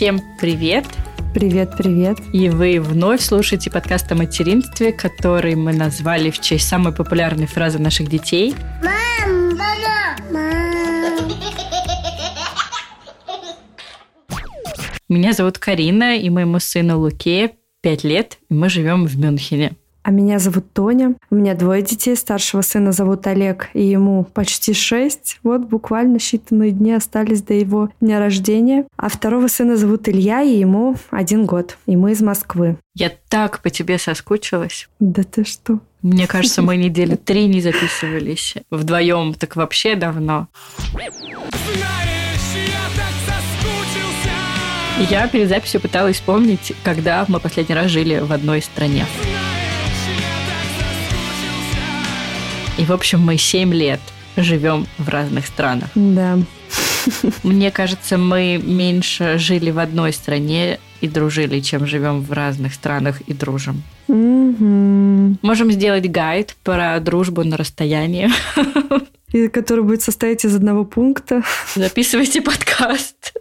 Всем привет! Привет, привет. И вы вновь слушаете подкаст о материнстве, который мы назвали в честь самой популярной фразы наших детей. Мам, мама, мам. Меня зовут Карина, и моему сыну Луке 5 лет, и мы живем в Мюнхене. А меня зовут Тоня. У меня двое детей. Старшего сына зовут Олег, и ему почти шесть. Вот буквально считанные дни остались до его дня рождения. А второго сына зовут Илья, и ему один год. И мы из Москвы. Я так по тебе соскучилась. Да ты что? Мне кажется, мы недели три не записывались. Вдвоем так вообще давно. Я перед записью пыталась вспомнить, когда мы последний раз жили в одной стране. И, в общем, мы 7 лет живем в разных странах. Да. Мне кажется, мы меньше жили в одной стране и дружили, чем живем в разных странах и дружим. Угу. Можем сделать гайд про дружбу на расстоянии. И который будет состоять из одного пункта. Записывайте подкаст.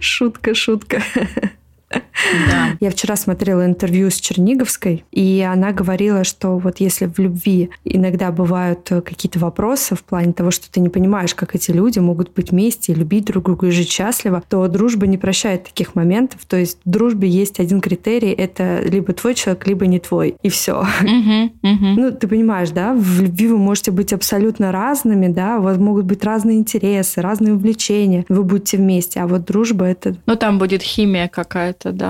Шутка, шутка. Да. Я вчера смотрела интервью с Черниговской, и она говорила, что вот если в любви иногда бывают э, какие-то вопросы в плане того, что ты не понимаешь, как эти люди могут быть вместе и любить друг друга и жить счастливо, то дружба не прощает таких моментов. То есть в дружбе есть один критерий — это либо твой человек, либо не твой. И все. Ну, ты понимаешь, да? В любви вы можете быть абсолютно разными, да? У вас могут быть разные интересы, разные увлечения. Вы будете вместе. А вот дружба — это... Ну, там будет химия какая-то да,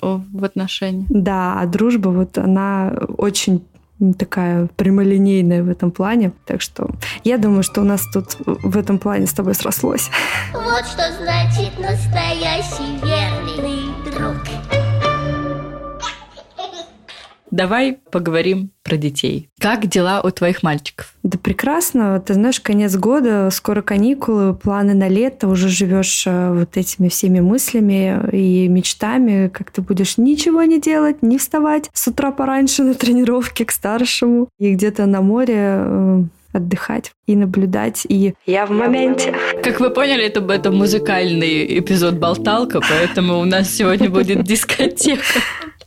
в отношении. Да, а дружба вот она очень такая прямолинейная в этом плане. Так что я думаю, что у нас тут в этом плане с тобой срослось. Вот что значит настоящий верный Давай поговорим про детей. Как дела у твоих мальчиков? Да прекрасно. Ты знаешь, конец года, скоро каникулы, планы на лето, уже живешь э, вот этими всеми мыслями и мечтами, как ты будешь ничего не делать, не вставать с утра пораньше на тренировке к старшему и где-то на море э, отдыхать и наблюдать, и я в моменте. Как вы поняли, это, это музыкальный эпизод «Болталка», поэтому у нас сегодня будет дискотека.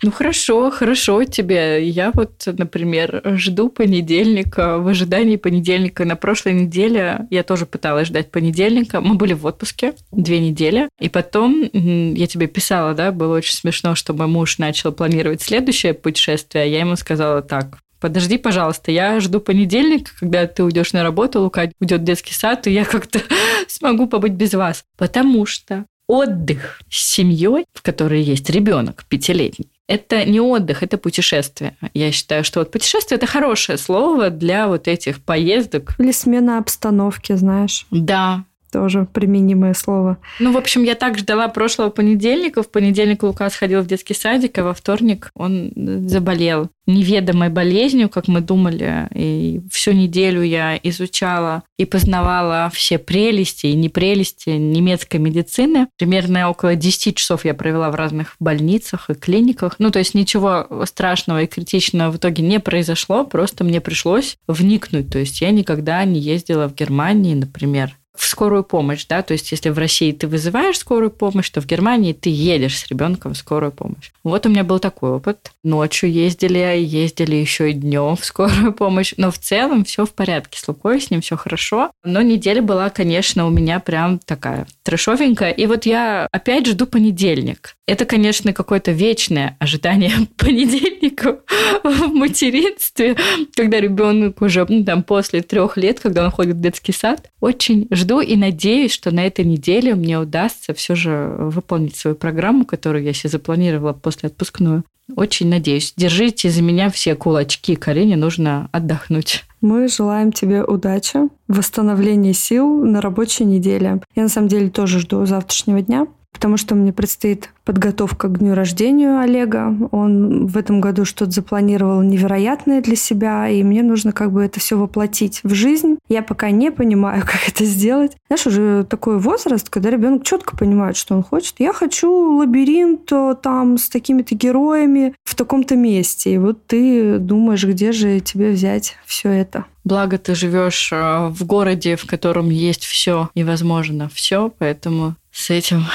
Ну хорошо, хорошо тебе. Я вот, например, жду понедельника. В ожидании понедельника на прошлой неделе я тоже пыталась ждать понедельника. Мы были в отпуске две недели. И потом я тебе писала, да, было очень смешно, что мой муж начал планировать следующее путешествие. Я ему сказала так, подожди, пожалуйста, я жду понедельника, когда ты уйдешь на работу, Лука уйдет в детский сад, и я как-то смогу побыть без вас. Потому что отдых с семьей, в которой есть ребенок пятилетний, это не отдых, это путешествие. Я считаю, что вот путешествие – это хорошее слово для вот этих поездок. Или смена обстановки, знаешь. Да, тоже применимое слово. Ну, в общем, я так ждала прошлого понедельника. В понедельник Лука сходил в детский садик, а во вторник он заболел неведомой болезнью, как мы думали. И всю неделю я изучала и познавала все прелести и непрелести немецкой медицины. Примерно около 10 часов я провела в разных больницах и клиниках. Ну, то есть ничего страшного и критичного в итоге не произошло, просто мне пришлось вникнуть. То есть я никогда не ездила в Германии, например, в скорую помощь, да, то есть если в России ты вызываешь скорую помощь, то в Германии ты едешь с ребенком в скорую помощь. Вот у меня был такой опыт. Ночью ездили, ездили еще и днем в скорую помощь, но в целом все в порядке с Лукой, с ним все хорошо. Но неделя была, конечно, у меня прям такая трешовенькая. И вот я опять жду понедельник. Это, конечно, какое-то вечное ожидание понедельника в материнстве, когда ребенок уже ну, там, после трех лет, когда он ходит в детский сад. Очень жду и надеюсь, что на этой неделе мне удастся все же выполнить свою программу, которую я себе запланировала после отпускную. Очень надеюсь. Держите за меня все кулачки. Карине нужно отдохнуть. Мы желаем тебе удачи, восстановления сил на рабочей неделе. Я на самом деле тоже жду завтрашнего дня потому что мне предстоит подготовка к дню рождения Олега. Он в этом году что-то запланировал невероятное для себя, и мне нужно как бы это все воплотить в жизнь. Я пока не понимаю, как это сделать. Знаешь, уже такой возраст, когда ребенок четко понимает, что он хочет. Я хочу лабиринт э, там с такими-то героями в таком-то месте. И вот ты думаешь, где же тебе взять все это. Благо ты живешь э, в городе, в котором есть все и возможно все, поэтому с этим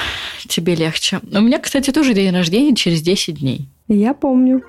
тебе легче. У меня, кстати, тоже день рождения через 10 дней. Я помню.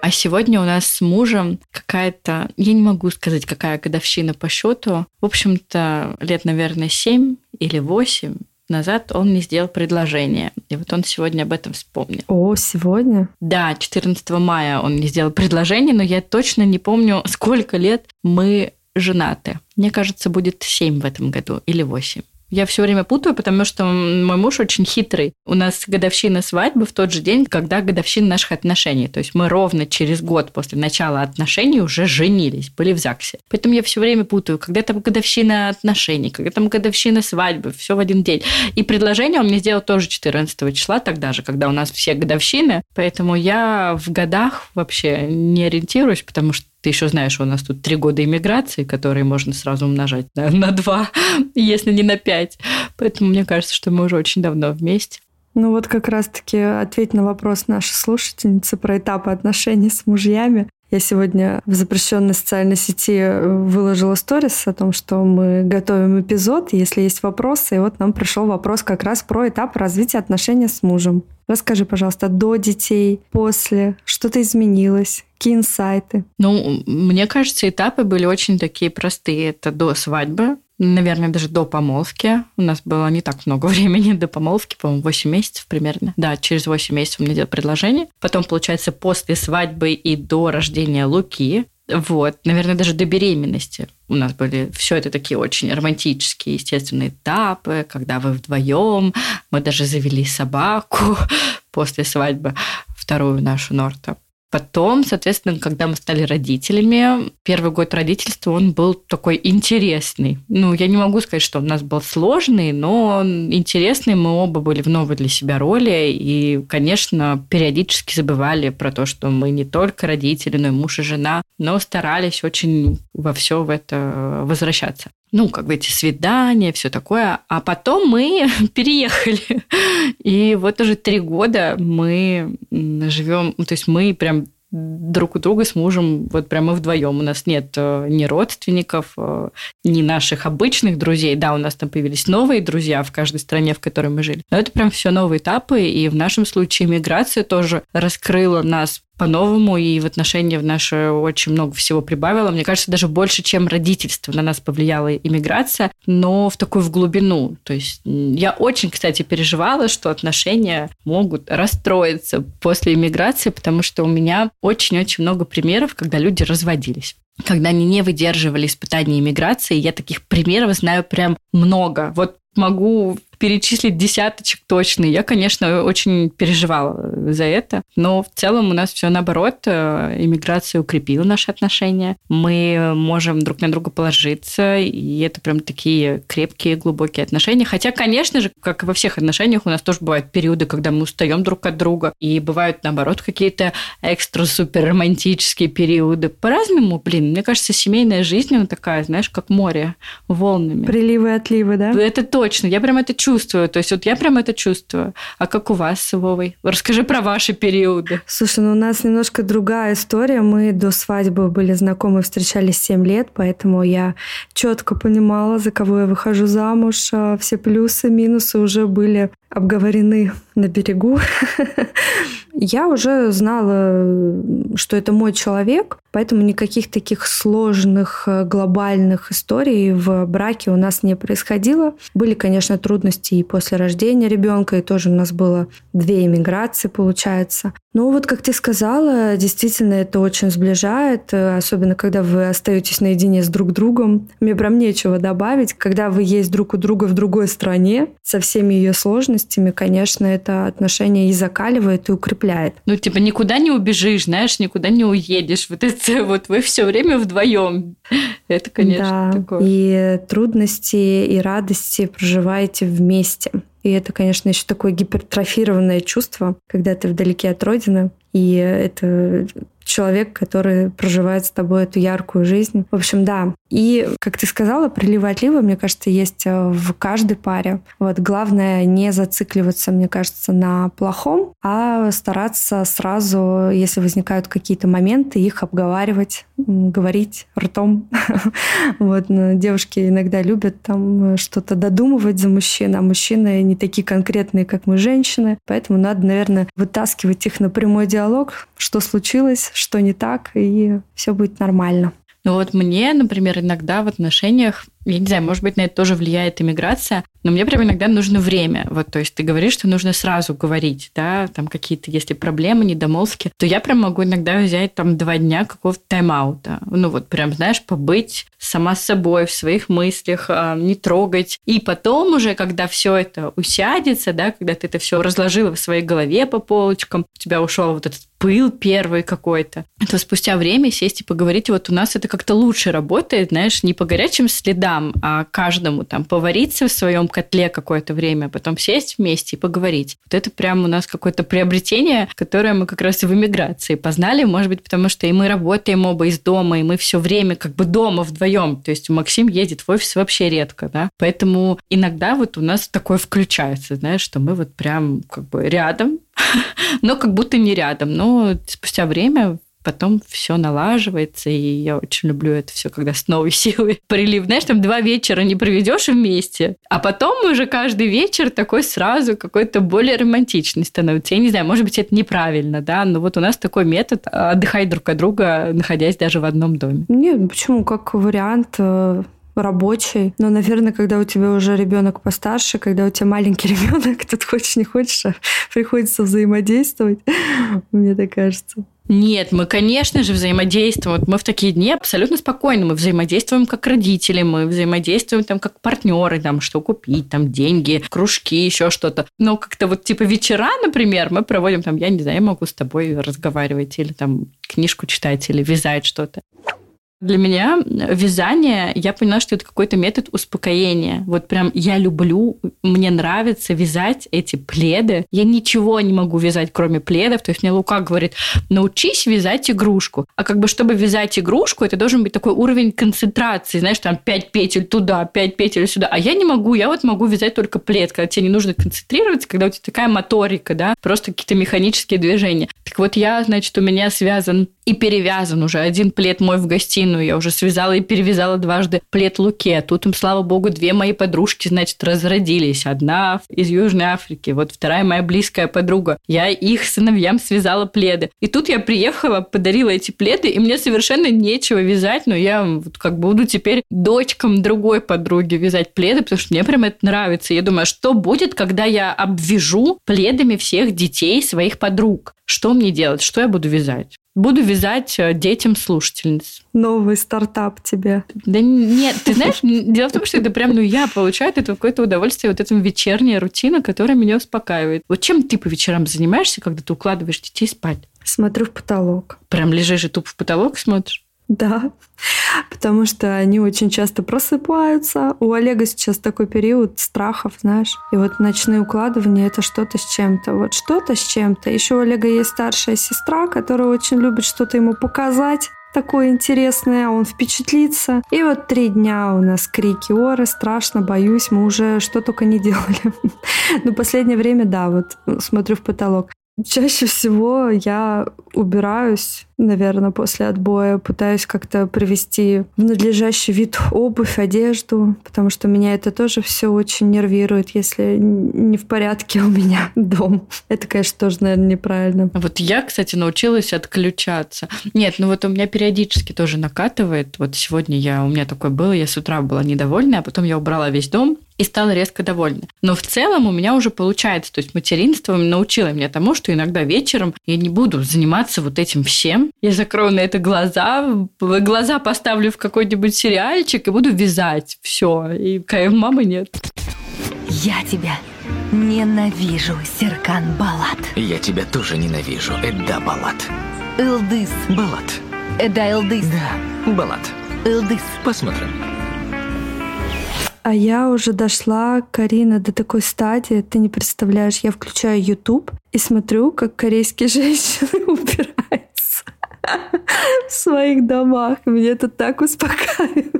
А сегодня у нас с мужем какая-то, я не могу сказать, какая годовщина по счету. В общем-то, лет, наверное, 7 или 8 назад он мне сделал предложение. И вот он сегодня об этом вспомнил. О, сегодня? Да, 14 мая он мне сделал предложение, но я точно не помню, сколько лет мы женаты. Мне кажется, будет 7 в этом году или 8. Я все время путаю, потому что мой муж очень хитрый. У нас годовщина свадьбы в тот же день, когда годовщина наших отношений. То есть мы ровно через год после начала отношений уже женились, были в ЗАГСе. Поэтому я все время путаю, когда там годовщина отношений, когда там годовщина свадьбы, все в один день. И предложение он мне сделал тоже 14 числа, тогда же, когда у нас все годовщины. Поэтому я в годах вообще не ориентируюсь, потому что ты еще знаешь, у нас тут три года иммиграции, которые можно сразу умножать на, на два, если не на пять. Поэтому мне кажется, что мы уже очень давно вместе. Ну вот как раз-таки ответь на вопрос нашей слушательницы про этапы отношений с мужьями. Я сегодня в запрещенной социальной сети выложила сторис о том, что мы готовим эпизод, если есть вопросы. И вот нам пришел вопрос как раз про этап развития отношений с мужем. Расскажи, пожалуйста, до детей, после, что-то изменилось, какие инсайты? Ну, мне кажется, этапы были очень такие простые. Это до свадьбы, наверное, даже до помолвки. У нас было не так много времени до помолвки, по-моему, 8 месяцев примерно. Да, через 8 месяцев мне делали предложение. Потом, получается, после свадьбы и до рождения Луки, вот, наверное, даже до беременности у нас были все это такие очень романтические, естественные этапы, когда вы вдвоем, мы даже завели собаку после свадьбы, вторую нашу Норта. Потом, соответственно, когда мы стали родителями, первый год родительства, он был такой интересный. Ну, я не могу сказать, что у нас был сложный, но интересный. Мы оба были в новой для себя роли. И, конечно, периодически забывали про то, что мы не только родители, но и муж и жена, но старались очень во все в это возвращаться ну, как бы эти свидания, все такое. А потом мы переехали. И вот уже три года мы живем, то есть мы прям друг у друга с мужем вот прямо вдвоем. У нас нет э, ни родственников, э, ни наших обычных друзей. Да, у нас там появились новые друзья в каждой стране, в которой мы жили. Но это прям все новые этапы, и в нашем случае миграция тоже раскрыла нас по-новому, и в отношении в наше очень много всего прибавило. Мне кажется, даже больше, чем родительство на нас повлияла иммиграция, но в такую в глубину. То есть я очень, кстати, переживала, что отношения могут расстроиться после иммиграции, потому что у меня очень-очень много примеров, когда люди разводились когда они не выдерживали испытаний иммиграции. Я таких примеров знаю прям много. Вот могу перечислить десяточек точно. Я, конечно, очень переживала за это, но в целом у нас все наоборот. Э, иммиграция укрепила наши отношения. Мы можем друг на друга положиться, и это прям такие крепкие, глубокие отношения. Хотя, конечно же, как и во всех отношениях, у нас тоже бывают периоды, когда мы устаем друг от друга, и бывают, наоборот, какие-то экстра-супер романтические периоды. По-разному, блин, мне кажется, семейная жизнь, она такая, знаешь, как море, волнами. Приливы и отливы, да? Это точно. Я прям это чувствую. То есть вот я прям это чувствую. А как у вас с Вовой? Расскажи про ваши периоды. Слушай, ну у нас немножко другая история. Мы до свадьбы были знакомы, встречались 7 лет, поэтому я четко понимала, за кого я выхожу замуж. А все плюсы, минусы уже были обговорены на берегу. Я уже знала, что это мой человек, поэтому никаких таких сложных э, глобальных историй в браке у нас не происходило. Были, конечно, трудности и после рождения ребенка, и тоже у нас было две иммиграции, получается. Ну вот, как ты сказала, действительно это очень сближает, э, особенно когда вы остаетесь наедине с друг другом. Мне прям нечего добавить. Когда вы есть друг у друга в другой стране, со всеми ее сложностями, конечно, это отношение и закаливает, и укрепляет. Ну, типа, никуда не убежишь, знаешь, никуда не уедешь. Вот это вот вы все время вдвоем. Это, конечно, да. такое. И трудности, и радости проживаете вместе. И это, конечно, еще такое гипертрофированное чувство, когда ты вдалеке от родины. И это человек, который проживает с тобой эту яркую жизнь. В общем, да. И, как ты сказала, прилива отлива, мне кажется, есть э, в каждой паре. Вот главное не зацикливаться, мне кажется, на плохом, а стараться сразу, если возникают какие-то моменты, их обговаривать, говорить ртом. Вот девушки иногда любят там что-то додумывать за мужчин, а мужчины не такие конкретные, как мы, женщины. Поэтому надо, наверное, вытаскивать их на прямой диалог, что случилось, что не так, и все будет нормально. Ну вот мне, например, иногда в отношениях я не знаю, может быть, на это тоже влияет иммиграция, но мне прям иногда нужно время. Вот, то есть ты говоришь, что нужно сразу говорить, да, там какие-то, если проблемы, недомолвки, то я прям могу иногда взять там два дня какого-то тайм-аута. Ну вот прям, знаешь, побыть сама собой в своих мыслях, а, не трогать. И потом уже, когда все это усядется, да, когда ты это все разложила в своей голове по полочкам, у тебя ушел вот этот пыл первый какой-то, то спустя время сесть и поговорить, вот у нас это как-то лучше работает, знаешь, не по горячим следам, а каждому там повариться в своем котле какое-то время, а потом сесть вместе и поговорить. Вот это прям у нас какое-то приобретение, которое мы как раз и в эмиграции познали, может быть, потому что и мы работаем оба из дома, и мы все время как бы дома вдвоем. То есть Максим едет в офис вообще редко, да. Поэтому иногда вот у нас такое включается, знаешь, что мы вот прям как бы рядом, но как будто не рядом. Но спустя время потом все налаживается, и я очень люблю это все, когда с новой силой прилив. Знаешь, там два вечера не проведешь вместе, а потом уже каждый вечер такой сразу какой-то более романтичный становится. Я не знаю, может быть, это неправильно, да, но вот у нас такой метод отдыхать друг от друга, находясь даже в одном доме. Нет, почему? Как вариант э, рабочий. Но, наверное, когда у тебя уже ребенок постарше, когда у тебя маленький ребенок, тут хочешь не хочешь, а приходится взаимодействовать, мне так кажется. Нет, мы, конечно же, взаимодействуем. Мы в такие дни абсолютно спокойно. Мы взаимодействуем как родители, мы взаимодействуем там как партнеры, там что купить, там деньги, кружки, еще что-то. Но как-то вот типа вечера, например, мы проводим там, я не знаю, я могу с тобой разговаривать или там книжку читать или вязать что-то. Для меня вязание, я поняла, что это какой-то метод успокоения. Вот прям я люблю, мне нравится вязать эти пледы. Я ничего не могу вязать, кроме пледов. То есть мне Лука говорит, научись вязать игрушку. А как бы, чтобы вязать игрушку, это должен быть такой уровень концентрации. Знаешь, там пять петель туда, пять петель сюда. А я не могу, я вот могу вязать только плед, когда тебе не нужно концентрироваться, когда у тебя такая моторика, да, просто какие-то механические движения. Так вот я, значит, у меня связан и перевязан уже один плед мой в гостиную. Я уже связала и перевязала дважды плед Луке. Тут им, слава богу, две мои подружки, значит, разродились. Одна из Южной Африки, вот вторая моя близкая подруга. Я их сыновьям связала пледы. И тут я приехала, подарила эти пледы, и мне совершенно нечего вязать, но я вот как буду теперь дочкам другой подруги вязать пледы, потому что мне прям это нравится. Я думаю, а что будет, когда я обвяжу пледами всех детей своих подруг? Что мне делать? Что я буду вязать? Буду вязать э, детям слушательниц. Новый стартап тебе. Да нет, ты знаешь, дело в том, что это прям, ну, я получаю от этого какое-то удовольствие, вот эта вечерняя рутина, которая меня успокаивает. Вот чем ты по вечерам занимаешься, когда ты укладываешь детей спать? Смотрю в потолок. Прям лежишь и тупо в потолок смотришь? Да, потому что они очень часто просыпаются. У Олега сейчас такой период страхов, знаешь. И вот ночные укладывания — это что-то с чем-то. Вот что-то с чем-то. Еще у Олега есть старшая сестра, которая очень любит что-то ему показать такое интересное, он впечатлится. И вот три дня у нас крики оры, страшно, боюсь, мы уже что только не делали. Но последнее время, да, вот смотрю в потолок. Чаще всего я убираюсь, наверное, после отбоя, пытаюсь как-то привести в надлежащий вид обувь, одежду, потому что меня это тоже все очень нервирует, если не в порядке у меня дом. Это, конечно, тоже, наверное, неправильно. Вот я, кстати, научилась отключаться. Нет, ну вот у меня периодически тоже накатывает. Вот сегодня я, у меня такое было, я с утра была недовольна, а потом я убрала весь дом, и стала резко довольна. Но в целом у меня уже получается, то есть материнство научило меня тому, что иногда вечером я не буду заниматься вот этим всем. Я закрою на это глаза, глаза поставлю в какой-нибудь сериальчик и буду вязать. Все. И мамы нет. Я тебя ненавижу, Серкан Балат. Я тебя тоже ненавижу, Эдда Балат. Элдыс. Балат. Эда Элдыс. Да, Балат. Элдыс. Посмотрим. А я уже дошла, Карина, до такой стадии, ты не представляешь, я включаю YouTube и смотрю, как корейские женщины убираются. в своих домах. Меня это так успокаивает.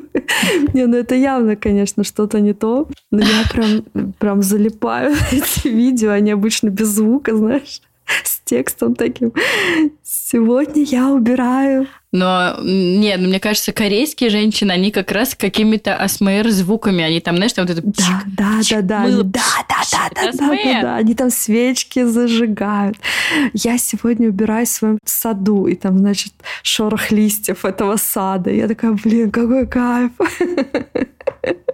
Не, ну это явно, конечно, что-то не то. Но я прям, прям залипаю эти видео, они обычно без звука, знаешь с текстом таким. Сегодня я убираю. Но нет, ну, мне кажется, корейские женщины, они как раз какими-то АСМР звуками, они там, знаешь, там вот это... Да, да, да, да, мыло, да, да, да, да, да, да, да, они там свечки зажигают. Я сегодня убираюсь в своем саду, и там, значит, шорох листьев этого сада. Я такая, блин, какой кайф.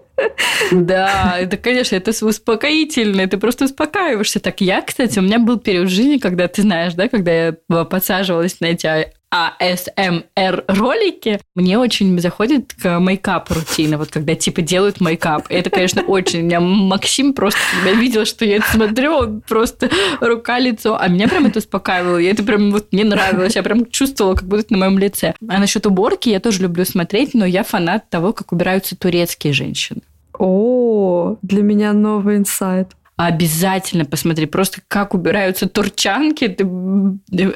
Да, это, конечно, это успокоительно, ты просто успокаиваешься. Так я, кстати, у меня был период жизни, когда, ты знаешь, да, когда я подсаживалась на эти ASMR ролики, мне очень заходит к мейкап рутина, вот когда типа делают мейкап. Это, конечно, очень. У меня Максим просто, когда видел, что я это смотрю, он просто рука, лицо. А меня прям это успокаивало. И это прям вот мне нравилось. Я прям чувствовала, как будто на моем лице. А насчет уборки я тоже люблю смотреть, но я фанат того, как убираются турецкие женщины. О, для меня новый инсайт. Обязательно посмотри, просто как убираются турчанки. Ты...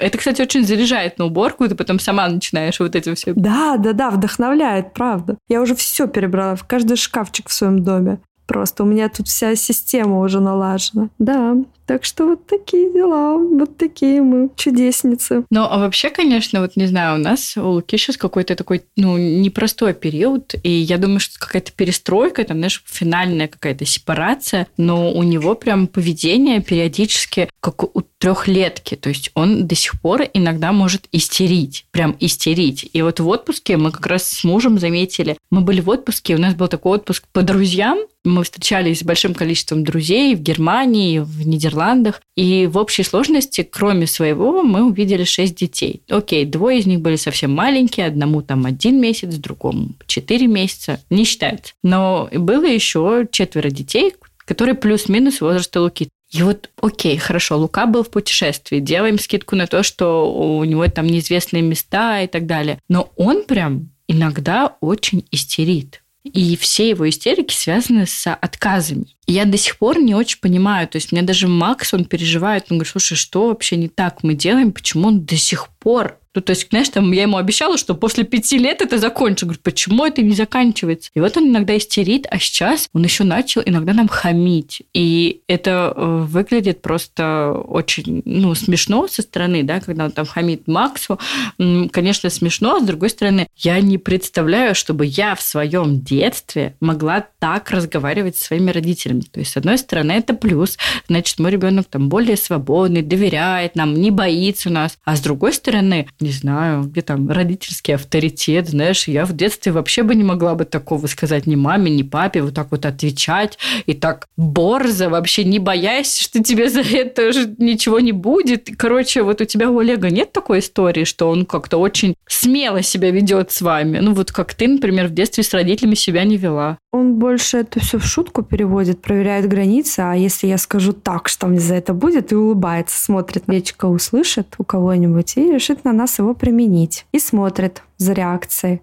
Это, кстати, очень заряжает на уборку, и ты потом сама начинаешь вот эти все. Да, да, да, вдохновляет, правда. Я уже все перебрала в каждый шкафчик в своем доме. Просто у меня тут вся система уже налажена. Да, так что вот такие дела, вот такие мы чудесницы. Ну, а вообще, конечно, вот не знаю, у нас у Луки сейчас какой-то такой, ну, непростой период, и я думаю, что какая-то перестройка, там, знаешь, финальная какая-то сепарация, но у него прям поведение периодически как у трехлетки, то есть он до сих пор иногда может истерить, прям истерить. И вот в отпуске мы как раз с мужем заметили, мы были в отпуске, у нас был такой отпуск по друзьям, мы встречались с большим количеством друзей в Германии, в Нидерландах, и в общей сложности, кроме своего, мы увидели шесть детей. Окей, двое из них были совсем маленькие, одному там один месяц, другому четыре месяца, не считается. Но было еще четверо детей, которые плюс-минус возраста Луки. И вот, окей, хорошо, Лука был в путешествии, делаем скидку на то, что у него там неизвестные места и так далее. Но он прям иногда очень истерит. И все его истерики связаны с отказами. Я до сих пор не очень понимаю. То есть мне даже Макс, он переживает, он говорит, слушай, что вообще не так мы делаем, почему он до сих пор ну, то есть, знаешь, там я ему обещала, что после пяти лет это закончится. Говорю, почему это не заканчивается? И вот он иногда истерит, а сейчас он еще начал иногда нам хамить. И это э, выглядит просто очень, ну, смешно со стороны, да, когда он там хамит Максу. Конечно, смешно, а с другой стороны, я не представляю, чтобы я в своем детстве могла так разговаривать со своими родителями. То есть, с одной стороны, это плюс. Значит, мой ребенок там более свободный, доверяет нам, не боится нас. А с другой стороны, не знаю, где там родительский авторитет, знаешь, я в детстве вообще бы не могла бы такого сказать ни маме, ни папе, вот так вот отвечать и так борзо, вообще не боясь, что тебе за это же ничего не будет. Короче, вот у тебя, у Олега нет такой истории, что он как-то очень смело себя ведет с вами? Ну, вот как ты, например, в детстве с родителями себя не вела. Он больше это все в шутку переводит, проверяет границы, а если я скажу так, что мне за это будет, и улыбается, смотрит, лечка услышит у кого-нибудь и решит на нас его применить. И смотрит за реакцией.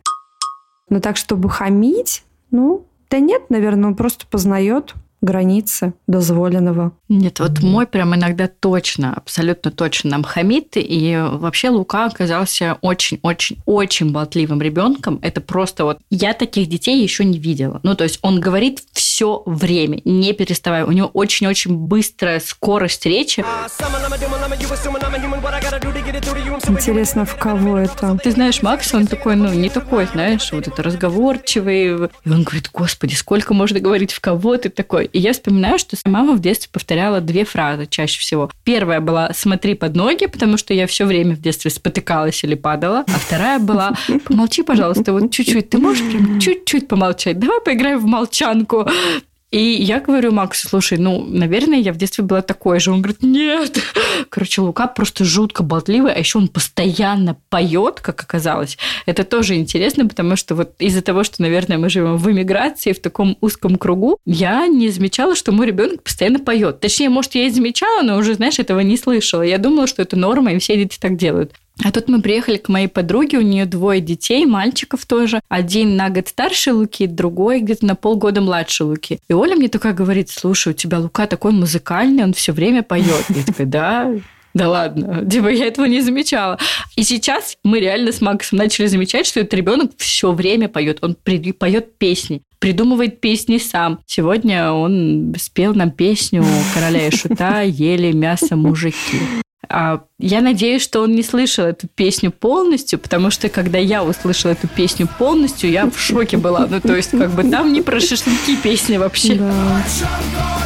Но так, чтобы хамить, ну, да нет, наверное, он просто познает границы дозволенного. Нет, вот мой прям иногда точно, абсолютно точно нам хамит, и вообще Лука оказался очень-очень-очень болтливым ребенком. Это просто вот я таких детей еще не видела. Ну, то есть он говорит все время, не переставая. У него очень-очень быстрая скорость речи. Интересно, в кого это? Ты знаешь, Макс, он такой, ну, не такой, знаешь, вот это разговорчивый. И он говорит, господи, сколько можно говорить в кого ты такой. И я вспоминаю, что мама в детстве повторяла две фразы чаще всего. Первая была «смотри под ноги», потому что я все время в детстве спотыкалась или падала. А вторая была «помолчи, пожалуйста, вот чуть-чуть. Ты можешь прям чуть-чуть помолчать? Давай поиграем в молчанку». И я говорю Максу, слушай, ну, наверное, я в детстве была такой же. Он говорит, нет. Короче, Лука просто жутко болтливый, а еще он постоянно поет, как оказалось. Это тоже интересно, потому что вот из-за того, что, наверное, мы живем в эмиграции, в таком узком кругу, я не замечала, что мой ребенок постоянно поет. Точнее, может, я и замечала, но уже, знаешь, этого не слышала. Я думала, что это норма, и все дети так делают. А тут мы приехали к моей подруге, у нее двое детей, мальчиков тоже. Один на год старше Луки, другой где-то на полгода младше Луки. И Оля мне такая говорит, слушай, у тебя Лука такой музыкальный, он все время поет. Я такая, да, Да ладно, типа я этого не замечала. И сейчас мы реально с Максом начали замечать, что этот ребенок все время поет. Он при- поет песни придумывает песни сам. Сегодня он спел нам песню «Короля и шута ели мясо мужики». А я надеюсь, что он не слышал эту песню полностью, потому что когда я услышала эту песню полностью, я в шоке была. Ну, то есть, как бы там не про шашлыки песня вообще. Да.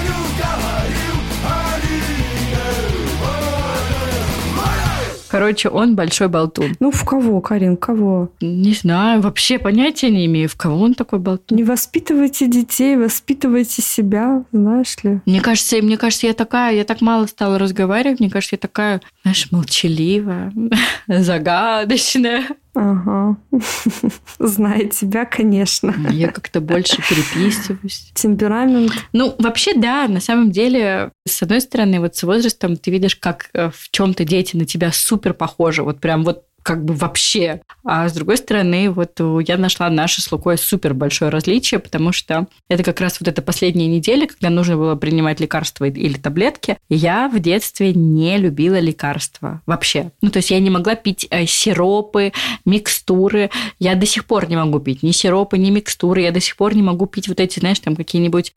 Короче, он большой болтун. Ну, в кого, Карин, в кого? Не знаю, вообще понятия не имею, в кого он такой болтун. Не воспитывайте детей, воспитывайте себя, знаешь ли. Мне кажется, мне кажется, я такая, я так мало стала разговаривать, мне кажется, я такая, знаешь, молчаливая, загадочная. Ага. Зная тебя, конечно. Я как-то больше переписываюсь. Темперамент. Ну, вообще, да, на самом деле, с одной стороны, вот с возрастом ты видишь, как э, в чем-то дети на тебя супер похожи. Вот прям вот как бы вообще. А с другой стороны, вот я нашла наше с Лукой супер большое различие, потому что это как раз вот эта последняя неделя, когда нужно было принимать лекарства или таблетки. Я в детстве не любила лекарства вообще. Ну, то есть я не могла пить э, сиропы, микстуры. Я до сих пор не могу пить ни сиропы, ни микстуры. Я до сих пор не могу пить вот эти, знаешь, там какие-нибудь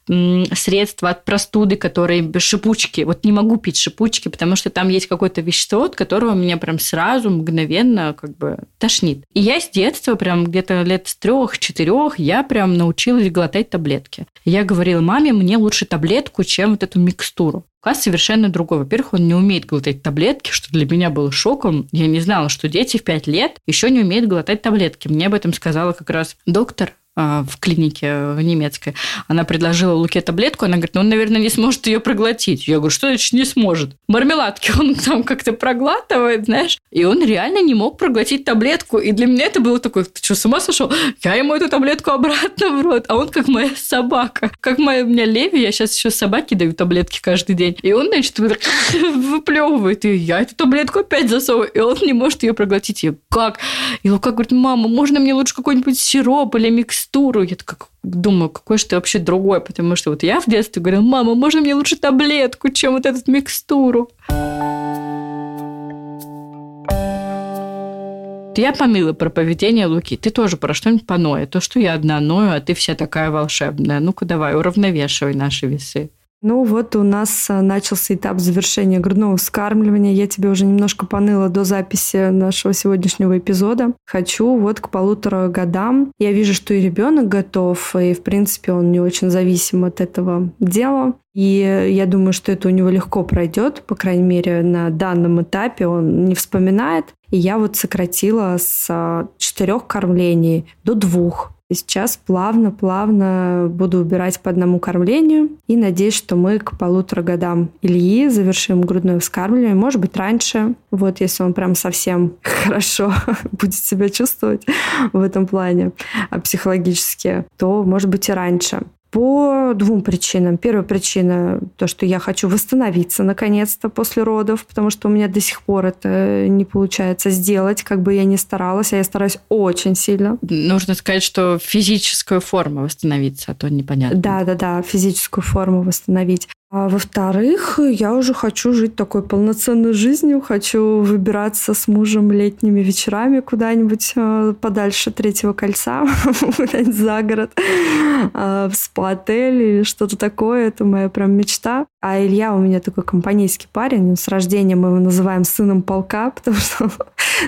средства от простуды, которые шипучки. Вот не могу пить шипучки, потому что там есть какое-то вещество, от которого меня прям сразу мгновенно как бы тошнит. И я с детства, прям где-то лет с трех-четырех, я прям научилась глотать таблетки. Я говорила маме, мне лучше таблетку, чем вот эту микстуру. Класс совершенно другой. Во-первых, он не умеет глотать таблетки, что для меня было шоком. Я не знала, что дети в 5 лет еще не умеют глотать таблетки. Мне об этом сказала как раз доктор в клинике в немецкой. Она предложила Луке таблетку, она говорит, ну, он, наверное, не сможет ее проглотить. Я говорю, что значит не сможет? Мармеладки он там как-то проглатывает, знаешь. И он реально не мог проглотить таблетку. И для меня это было такое, ты что, с ума сошел? Я ему эту таблетку обратно в рот. А он как моя собака. Как моя у меня Леви, я сейчас еще собаке даю таблетки каждый день. И он, значит, выплевывает. И я эту таблетку опять засовываю. И он не может ее проглотить. Я как? И Лука говорит, мама, можно мне лучше какой-нибудь сироп или микстуру? Я такая, думаю, какой же ты вообще другой, потому что вот я в детстве говорила, мама, можно мне лучше таблетку, чем вот эту микстуру? Я поныла про поведение Луки. Ты тоже про что-нибудь поной. То, что я одна ною, а ты вся такая волшебная. Ну-ка давай, уравновешивай наши весы. Ну вот у нас а, начался этап завершения грудного вскармливания. Я тебе уже немножко поныла до записи нашего сегодняшнего эпизода. Хочу вот к полутора годам. Я вижу, что и ребенок готов, и в принципе он не очень зависим от этого дела. И я думаю, что это у него легко пройдет, по крайней мере, на данном этапе он не вспоминает. И я вот сократила с а, четырех кормлений до двух. И сейчас плавно-плавно буду убирать по одному кормлению. И надеюсь, что мы к полутора годам Ильи завершим грудное вскармливание. Может быть, раньше. Вот если он прям совсем хорошо будет себя чувствовать в этом плане а психологически, то может быть и раньше по двум причинам. Первая причина – то, что я хочу восстановиться наконец-то после родов, потому что у меня до сих пор это не получается сделать, как бы я ни старалась, а я стараюсь очень сильно. Нужно сказать, что физическую форму восстановиться, а то непонятно. Да-да-да, физическую форму восстановить. А во-вторых, я уже хочу жить такой полноценной жизнью, хочу выбираться с мужем летними вечерами куда-нибудь э, подальше третьего кольца, за город, э, в спа-отель или что-то такое. Это моя прям мечта. А Илья у меня такой компанейский парень. С рождения мы его называем сыном полка, потому что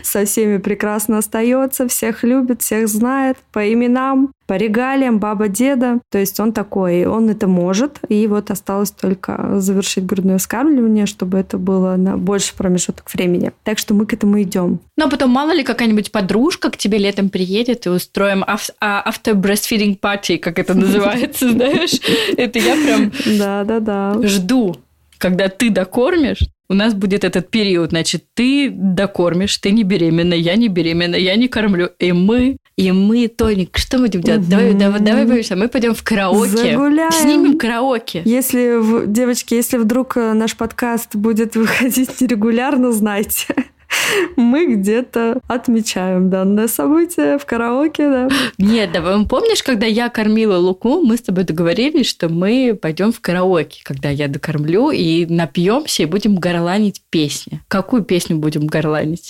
со всеми прекрасно остается, всех любит, всех знает по именам, по регалиям, баба, деда. То есть он такой, он это может. И вот осталось только завершить грудное вскармливание, чтобы это было на больше промежуток времени. Так что мы к этому идем. Ну, а потом мало ли какая-нибудь подружка к тебе летом приедет и устроим а, after breastfeeding party, как это называется, знаешь? Это я прям Да-да-да. жду, когда ты докормишь, у нас будет этот период, значит, ты докормишь, ты не беременна, я не беременна, я не кормлю, и мы, и мы, Тоник, что мы будем делать? Давай, давай, давай, боишься, мы пойдем в караоке, Загуляем. снимем караоке. Если, девочки, если вдруг э, наш подкаст будет выходить нерегулярно, знайте, мы где-то отмечаем данное событие в караоке, да. Нет, да, помнишь, когда я кормила Луку, мы с тобой договорились, что мы пойдем в караоке, когда я докормлю, и напьемся и будем горланить песни. Какую песню будем горланить?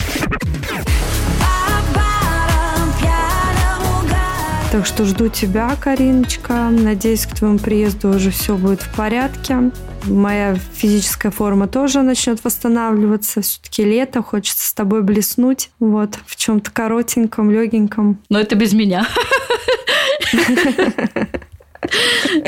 Так что жду тебя, Кариночка. Надеюсь, к твоему приезду уже все будет в порядке. Моя физическая форма тоже начнет восстанавливаться. Все-таки лето, хочется с тобой блеснуть. Вот, в чем-то коротеньком, легеньком. Но это без меня.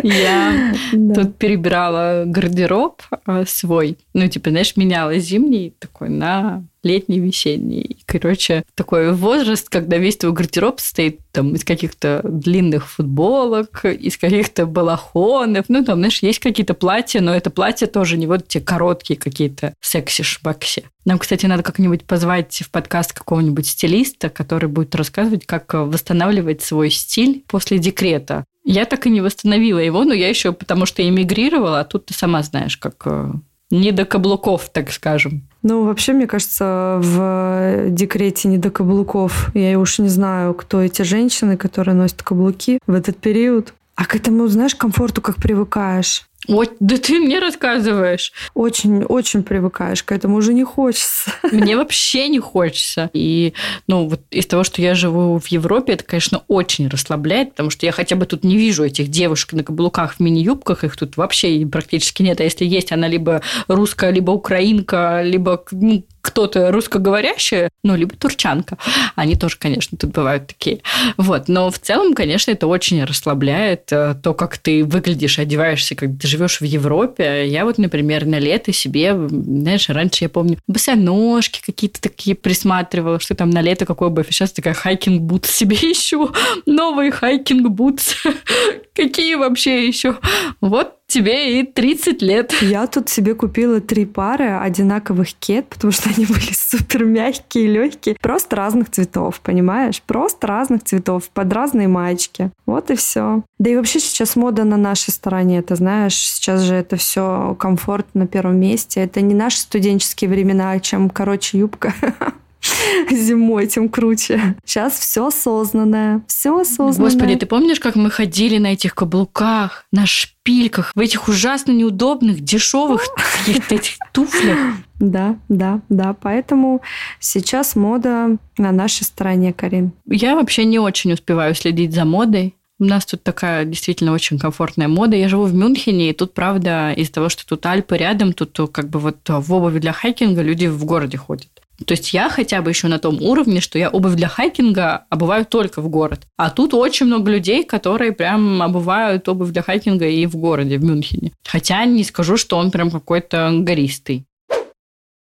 Я тут перебирала гардероб а, свой. Ну, типа, знаешь, меняла зимний такой на летний, весенний. Короче, такой возраст, когда весь твой гардероб состоит там из каких-то длинных футболок, из каких-то балахонов. Ну, там, знаешь, есть какие-то платья, но это платья тоже не вот те короткие какие-то секси-шбакси. Нам, кстати, надо как-нибудь позвать в подкаст какого-нибудь стилиста, который будет рассказывать, как восстанавливать свой стиль после декрета. Я так и не восстановила его, но я еще потому что эмигрировала, а тут ты сама знаешь, как э, не до каблуков, так скажем. Ну, вообще, мне кажется, в декрете не до каблуков. Я уж не знаю, кто эти женщины, которые носят каблуки в этот период. А к этому, знаешь, комфорту как привыкаешь. Ой, да ты мне рассказываешь. Очень, очень привыкаешь к этому, уже не хочется. Мне вообще не хочется. И, ну, вот из того, что я живу в Европе, это, конечно, очень расслабляет, потому что я хотя бы тут не вижу этих девушек на каблуках в мини-юбках, их тут вообще практически нет. А если есть, она либо русская, либо украинка, либо ну, кто-то русскоговорящая, ну, либо турчанка. Они тоже, конечно, тут бывают такие. Вот. Но в целом, конечно, это очень расслабляет э, то, как ты выглядишь, одеваешься, когда ты живешь в Европе. Я вот, например, на лето себе, знаешь, раньше я помню, босоножки какие-то такие присматривала, что там на лето какой обувь. Сейчас такая hiking boots себе ищу. Новые hiking boots. Какие вообще еще? Вот тебе и 30 лет. Я тут себе купила три пары одинаковых кет, потому что они были супер мягкие, легкие. Просто разных цветов, понимаешь? Просто разных цветов, под разные маечки. Вот и все. Да и вообще сейчас мода на нашей стороне, ты знаешь, сейчас же это все комфорт на первом месте. Это не наши студенческие времена, а чем короче юбка, зимой, тем круче. Сейчас все осознанное. Все осознанное. Господи, ты помнишь, как мы ходили на этих каблуках, на шпильках, в этих ужасно неудобных, дешевых этих туфлях? Да, да, да. Поэтому сейчас мода на нашей стороне, Карин. Я вообще не очень успеваю следить за модой. У нас тут такая действительно очень комфортная мода. Я живу в Мюнхене, и тут, правда, из-за того, что тут Альпы рядом, тут как бы вот в обуви для хайкинга люди в городе ходят. То есть я хотя бы еще на том уровне, что я обувь для хайкинга обуваю только в город. А тут очень много людей, которые прям обувают обувь для хайкинга и в городе, в Мюнхене. Хотя не скажу, что он прям какой-то гористый.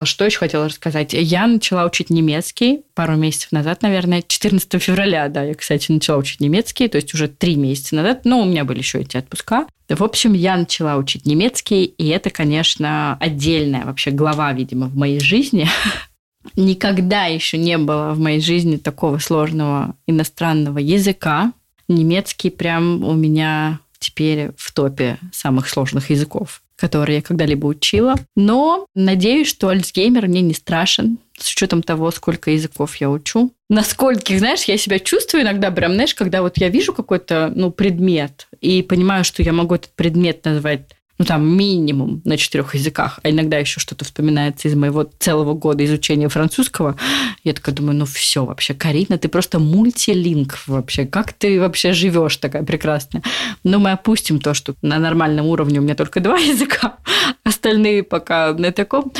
Что еще хотела рассказать? Я начала учить немецкий пару месяцев назад, наверное, 14 февраля, да, я, кстати, начала учить немецкий, то есть уже три месяца назад, но у меня были еще эти отпуска. В общем, я начала учить немецкий, и это, конечно, отдельная вообще глава, видимо, в моей жизни, Никогда еще не было в моей жизни такого сложного иностранного языка. Немецкий прям у меня теперь в топе самых сложных языков, которые я когда-либо учила. Но надеюсь, что Альцгеймер мне не страшен, с учетом того, сколько языков я учу. Насколько, знаешь, я себя чувствую иногда прям, знаешь, когда вот я вижу какой-то, ну, предмет и понимаю, что я могу этот предмет назвать ну, там, минимум на четырех языках, а иногда еще что-то вспоминается из моего целого года изучения французского. Я такая думаю, ну, все вообще, Карина, ты просто мультилинг вообще. Как ты вообще живешь такая прекрасная? Но мы опустим то, что на нормальном уровне у меня только два языка, остальные пока на таком.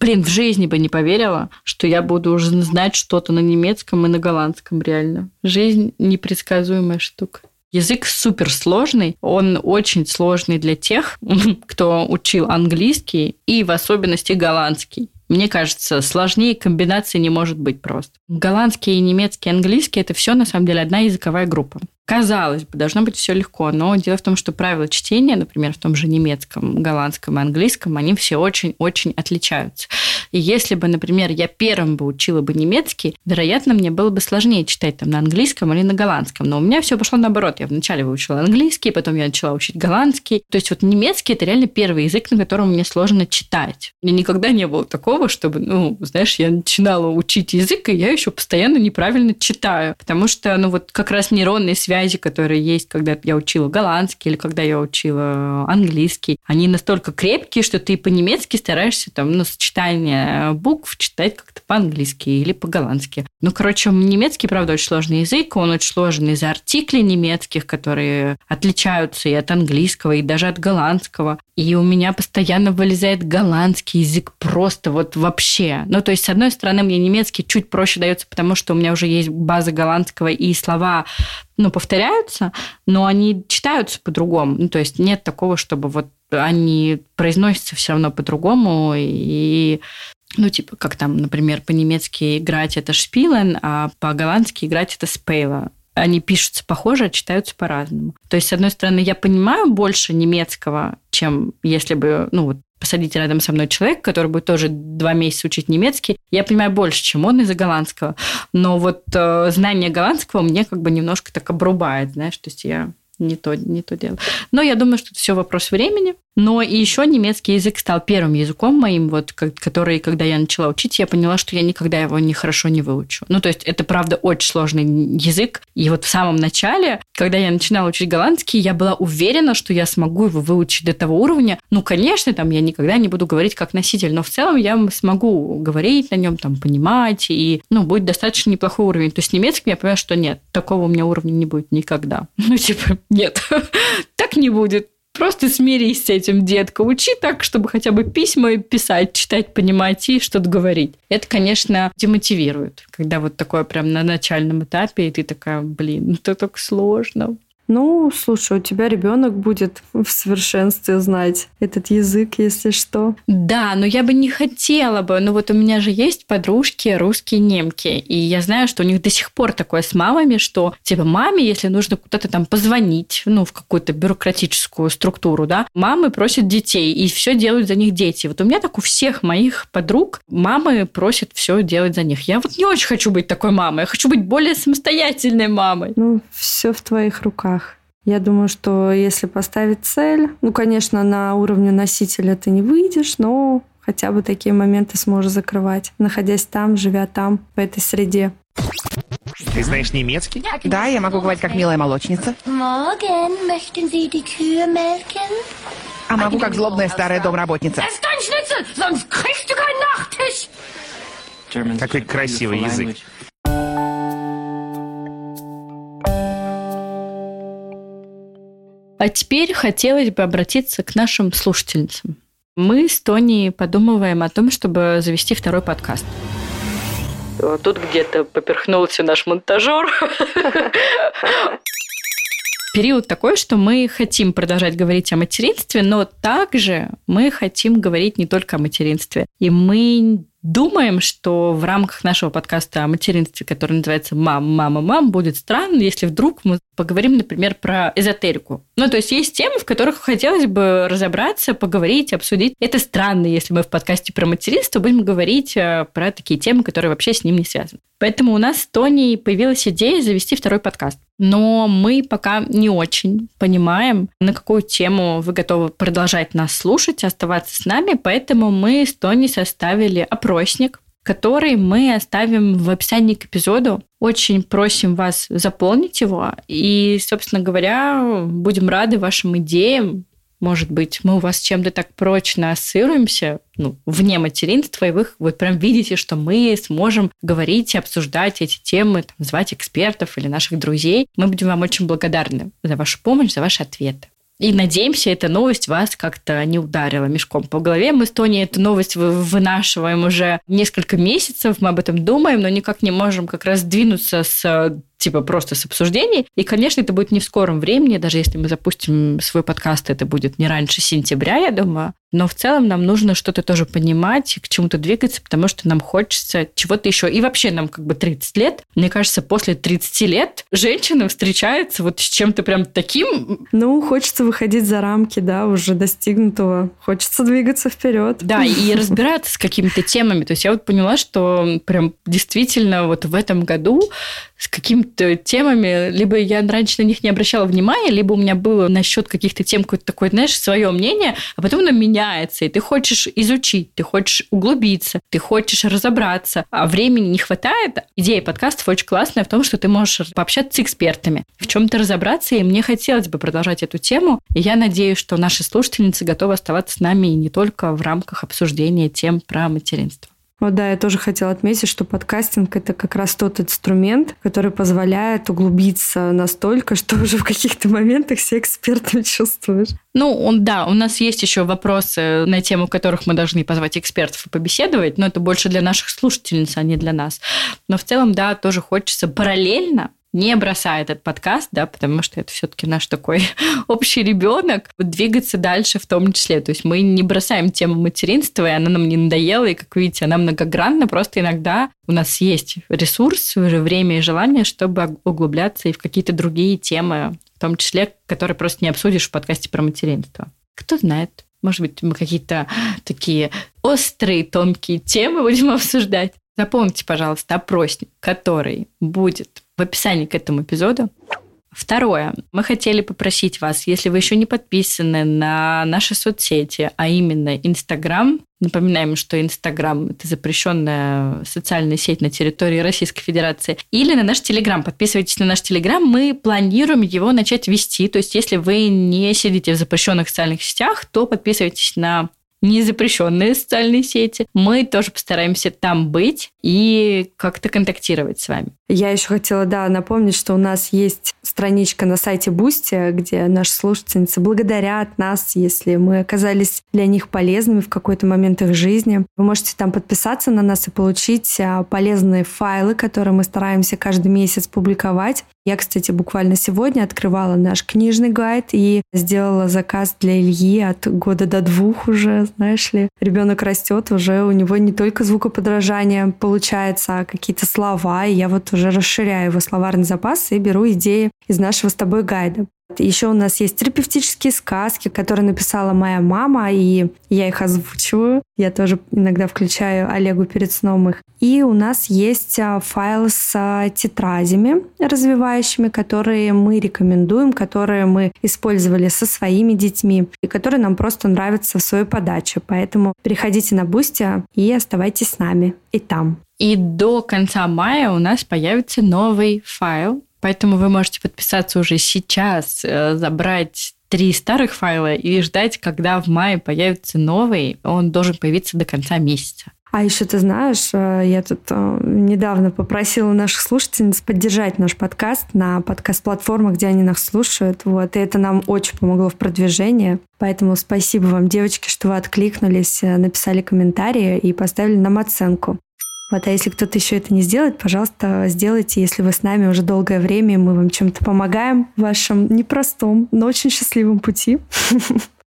Блин, в жизни бы не поверила, что я буду уже знать что-то на немецком и на голландском реально. Жизнь непредсказуемая штука. Язык суперсложный, он очень сложный для тех, кто учил английский и в особенности голландский. Мне кажется, сложнее комбинации не может быть просто. Голландский, немецкий, английский – это все на самом деле одна языковая группа. Казалось бы, должно быть все легко, но дело в том, что правила чтения, например, в том же немецком, голландском и английском, они все очень-очень отличаются. И если бы, например, я первым бы учила бы немецкий, вероятно, мне было бы сложнее читать там на английском или на голландском. Но у меня все пошло наоборот. Я вначале выучила английский, потом я начала учить голландский. То есть вот немецкий – это реально первый язык, на котором мне сложно читать. У меня никогда не было такого, чтобы, ну, знаешь, я начинала учить язык, и я еще постоянно неправильно читаю. Потому что, ну, вот как раз нейронные связи, которые есть, когда я учила голландский или когда я учила английский, они настолько крепкие, что ты по-немецки стараешься там, ну, сочетание букв читать как-то по-английски или по-голландски. Ну, короче, немецкий, правда, очень сложный язык, он очень сложный из-за артиклей немецких, которые отличаются и от английского, и даже от голландского. И у меня постоянно вылезает голландский язык просто вот вообще. Ну, то есть, с одной стороны, мне немецкий чуть проще дается, потому что у меня уже есть база голландского, и слова ну, повторяются, но они читаются по-другому. Ну, то есть нет такого, чтобы вот они произносятся все равно по-другому, и ну, типа, как там, например, по-немецки играть это шпилен, а по-голландски играть это спейла они пишутся похоже, а читаются по-разному. То есть, с одной стороны, я понимаю больше немецкого, чем если бы, ну, вот посадить рядом со мной человек, который будет тоже два месяца учить немецкий, я понимаю больше, чем он из-за голландского. Но вот э, знание голландского мне как бы немножко так обрубает, знаешь, то есть я не то, не то дело. Но я думаю, что это все вопрос времени. Но и еще немецкий язык стал первым языком моим, вот, который, когда я начала учить, я поняла, что я никогда его не хорошо не выучу. Ну, то есть это, правда, очень сложный язык. И вот в самом начале, когда я начинала учить голландский, я была уверена, что я смогу его выучить до того уровня. Ну, конечно, там я никогда не буду говорить как носитель, но в целом я смогу говорить на нем, там, понимать, и, ну, будет достаточно неплохой уровень. То есть немецким я понимаю, что нет, такого у меня уровня не будет никогда. Ну, типа, нет, так не будет. Просто смирись с этим, детка. Учи так, чтобы хотя бы письма писать, читать, понимать и что-то говорить. Это, конечно, демотивирует, когда вот такое прям на начальном этапе, и ты такая, блин, это так сложно. Ну, слушай, у тебя ребенок будет в совершенстве знать этот язык, если что. Да, но я бы не хотела бы. Но вот у меня же есть подружки русские немки, и я знаю, что у них до сих пор такое с мамами, что типа маме, если нужно куда-то там позвонить, ну, в какую-то бюрократическую структуру, да, мамы просят детей, и все делают за них дети. Вот у меня так у всех моих подруг мамы просят все делать за них. Я вот не очень хочу быть такой мамой, я хочу быть более самостоятельной мамой. Ну, все в твоих руках. Я думаю, что если поставить цель, ну, конечно, на уровне носителя ты не выйдешь, но хотя бы такие моменты сможешь закрывать, находясь там, живя там, в этой среде. Ты знаешь немецкий? Да, я могу говорить как милая молочница. А могу как злобная старая домработница. Какой красивый язык. А теперь хотелось бы обратиться к нашим слушательницам. Мы с Тони подумываем о том, чтобы завести второй подкаст. Тут где-то поперхнулся наш монтажер. Период такой, что мы хотим продолжать говорить о материнстве, но также мы хотим говорить не только о материнстве. И мы думаем, что в рамках нашего подкаста о материнстве, который называется «Мам, мама, мам», будет странно, если вдруг мы поговорим, например, про эзотерику. Ну, то есть есть темы, в которых хотелось бы разобраться, поговорить, обсудить. Это странно, если мы в подкасте про материнство будем говорить э, про такие темы, которые вообще с ним не связаны. Поэтому у нас с Тони появилась идея завести второй подкаст. Но мы пока не очень понимаем, на какую тему вы готовы продолжать нас слушать, оставаться с нами, поэтому мы с Тони составили опросник, который мы оставим в описании к эпизоду. Очень просим вас заполнить его. И, собственно говоря, будем рады вашим идеям, может быть, мы у вас чем-то так прочно ассоциируемся, ну, вне материнства, и вы вот прям видите, что мы сможем говорить и обсуждать эти темы, там, звать экспертов или наших друзей. Мы будем вам очень благодарны за вашу помощь, за ваши ответы. И надеемся, эта новость вас как-то не ударила мешком по голове. Мы с Тони эту новость вынашиваем уже несколько месяцев, мы об этом думаем, но никак не можем как раз двинуться с типа просто с обсуждений. И, конечно, это будет не в скором времени, даже если мы запустим свой подкаст, это будет не раньше сентября, я думаю. Но в целом нам нужно что-то тоже понимать, к чему-то двигаться, потому что нам хочется чего-то еще. И вообще нам как бы 30 лет. Мне кажется, после 30 лет женщина встречается вот с чем-то прям таким. Ну, хочется выходить за рамки, да, уже достигнутого. Хочется двигаться вперед. Да, и разбираться с какими-то темами. То есть я вот поняла, что прям действительно вот в этом году с какими-то темами, либо я раньше на них не обращала внимания, либо у меня было насчет каких-то тем какое-то такое, знаешь, свое мнение, а потом оно меняется, и ты хочешь изучить, ты хочешь углубиться, ты хочешь разобраться, а времени не хватает. Идея подкастов очень классная в том, что ты можешь пообщаться с экспертами, в чем-то разобраться, и мне хотелось бы продолжать эту тему, и я надеюсь, что наши слушательницы готовы оставаться с нами и не только в рамках обсуждения тем про материнство. Вот да, я тоже хотела отметить, что подкастинг это как раз тот инструмент, который позволяет углубиться настолько, что уже в каких-то моментах себя экспертом чувствуешь. Ну, он, да, у нас есть еще вопросы на тему которых мы должны позвать экспертов и побеседовать, но это больше для наших слушательниц, а не для нас. Но в целом, да, тоже хочется параллельно не бросая этот подкаст, да, потому что это все-таки наш такой общий ребенок, двигаться дальше в том числе. То есть мы не бросаем тему материнства, и она нам не надоела, и, как видите, она многогранна, просто иногда у нас есть ресурс, уже время и желание, чтобы углубляться и в какие-то другие темы, в том числе, которые просто не обсудишь в подкасте про материнство. Кто знает, может быть, мы какие-то такие острые, тонкие темы будем обсуждать. Запомните, пожалуйста, опросник, который будет в описании к этому эпизоду. Второе. Мы хотели попросить вас, если вы еще не подписаны на наши соцсети, а именно Инстаграм, напоминаем, что Инстаграм – это запрещенная социальная сеть на территории Российской Федерации, или на наш Телеграм. Подписывайтесь на наш Телеграм, мы планируем его начать вести. То есть, если вы не сидите в запрещенных социальных сетях, то подписывайтесь на незапрещенные социальные сети. Мы тоже постараемся там быть и как-то контактировать с вами. Я еще хотела, да, напомнить, что у нас есть страничка на сайте Boosty, где наши слушательницы благодарят нас, если мы оказались для них полезными в какой-то момент их жизни. Вы можете там подписаться на нас и получить а, полезные файлы, которые мы стараемся каждый месяц публиковать. Я, кстати, буквально сегодня открывала наш книжный гайд и сделала заказ для Ильи от года до двух уже, знаешь ли. Ребенок растет, уже у него не только звукоподражание получается, а какие-то слова. И я вот уже расширяю его словарный запас и беру идеи из нашего с тобой гайда. Еще у нас есть терапевтические сказки, которые написала моя мама, и я их озвучиваю. Я тоже иногда включаю Олегу перед сном их. И у нас есть а, файл с а, тетрадями развивающими, которые мы рекомендуем, которые мы использовали со своими детьми и которые нам просто нравятся в своей подаче. Поэтому переходите на Boosty и оставайтесь с нами и там. И до конца мая у нас появится новый файл Поэтому вы можете подписаться уже сейчас, э, забрать три старых файла и ждать, когда в мае появится новый. Он должен появиться до конца месяца. А еще ты знаешь, э, я тут э, недавно попросила наших слушательниц поддержать наш подкаст на подкаст-платформах, где они нас слушают. Вот, и это нам очень помогло в продвижении. Поэтому спасибо вам, девочки, что вы откликнулись, написали комментарии и поставили нам оценку. Вот, а если кто-то еще это не сделает, пожалуйста, сделайте, если вы с нами уже долгое время, мы вам чем-то помогаем в вашем непростом, но очень счастливом пути.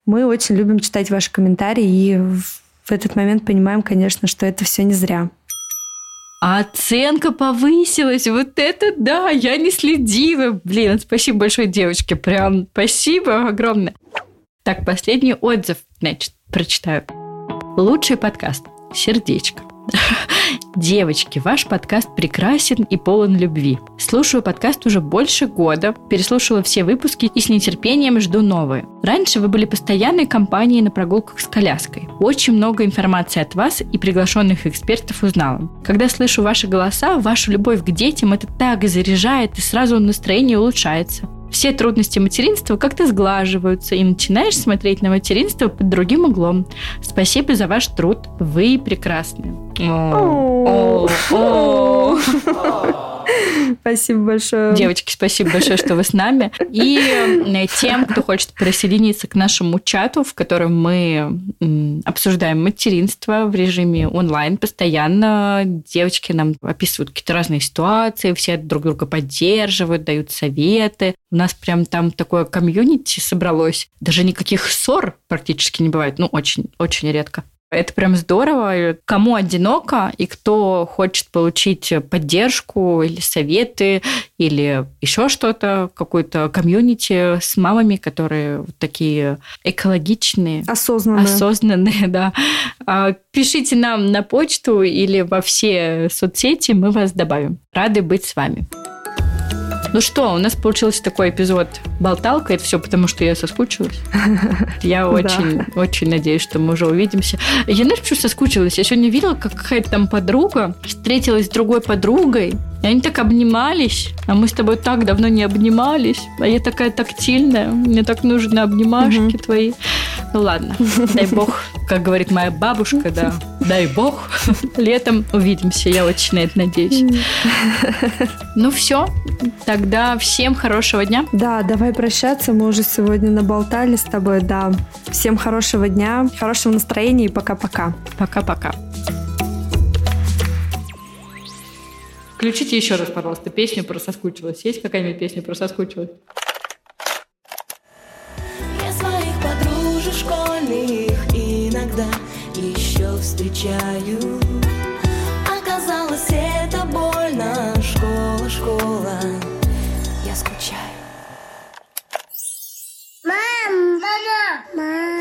Мы очень любим читать ваши комментарии и в этот момент понимаем, конечно, что это все не зря. А оценка повысилась. Вот это да, я не следила. Блин, спасибо большое, девочки. Прям спасибо огромное. Так, последний отзыв, значит, прочитаю. Лучший подкаст. Сердечко. Девочки, ваш подкаст прекрасен и полон любви. Слушаю подкаст уже больше года, переслушала все выпуски и с нетерпением жду новые. Раньше вы были постоянной компанией на прогулках с коляской. Очень много информации от вас и приглашенных экспертов узнала. Когда слышу ваши голоса, вашу любовь к детям, это так заряжает и сразу настроение улучшается все трудности материнства как-то сглаживаются, и начинаешь смотреть на материнство под другим углом. Спасибо за ваш труд. Вы прекрасны. О, о, о. Спасибо большое. Девочки, спасибо большое, что вы с нами. И э, тем, кто хочет присоединиться к нашему чату, в котором мы обсуждаем материнство в режиме онлайн постоянно. Девочки нам описывают какие-то разные ситуации, все друг друга поддерживают, дают советы. У нас прям там такое комьюнити собралось. Даже никаких ссор практически не бывает. Ну, очень, очень редко. Это прям здорово. Кому одиноко и кто хочет получить поддержку или советы, или еще что-то, какой-то комьюнити с мамами, которые вот такие экологичные. Осознанные. Осознанные, да. А, пишите нам на почту или во все соцсети, мы вас добавим. Рады быть с вами. Ну что, у нас получился такой эпизод болталка. Это все потому, что я соскучилась. Я очень, очень надеюсь, что мы уже увидимся. Я, знаешь, почему соскучилась? Я сегодня видела, как какая-то там подруга встретилась с другой подругой, и они так обнимались, а мы с тобой так давно не обнимались. А я такая тактильная, мне так нужны обнимашки твои. Ну ладно, дай бог, как говорит моя бабушка, да, дай бог, летом увидимся, я очень на это надеюсь. Ну все, тогда всем хорошего дня. Да, давай прощаться, мы уже сегодня наболтали с тобой, да. Всем хорошего дня, хорошего настроения и пока-пока. Пока-пока. Включите еще раз, пожалуйста, песню про соскучилась. Есть какая-нибудь песня про соскучилась? Я своих подружек школьных встречаю. Оказалось, это больно. Школа, школа, я скучаю. Мам, мама, мам.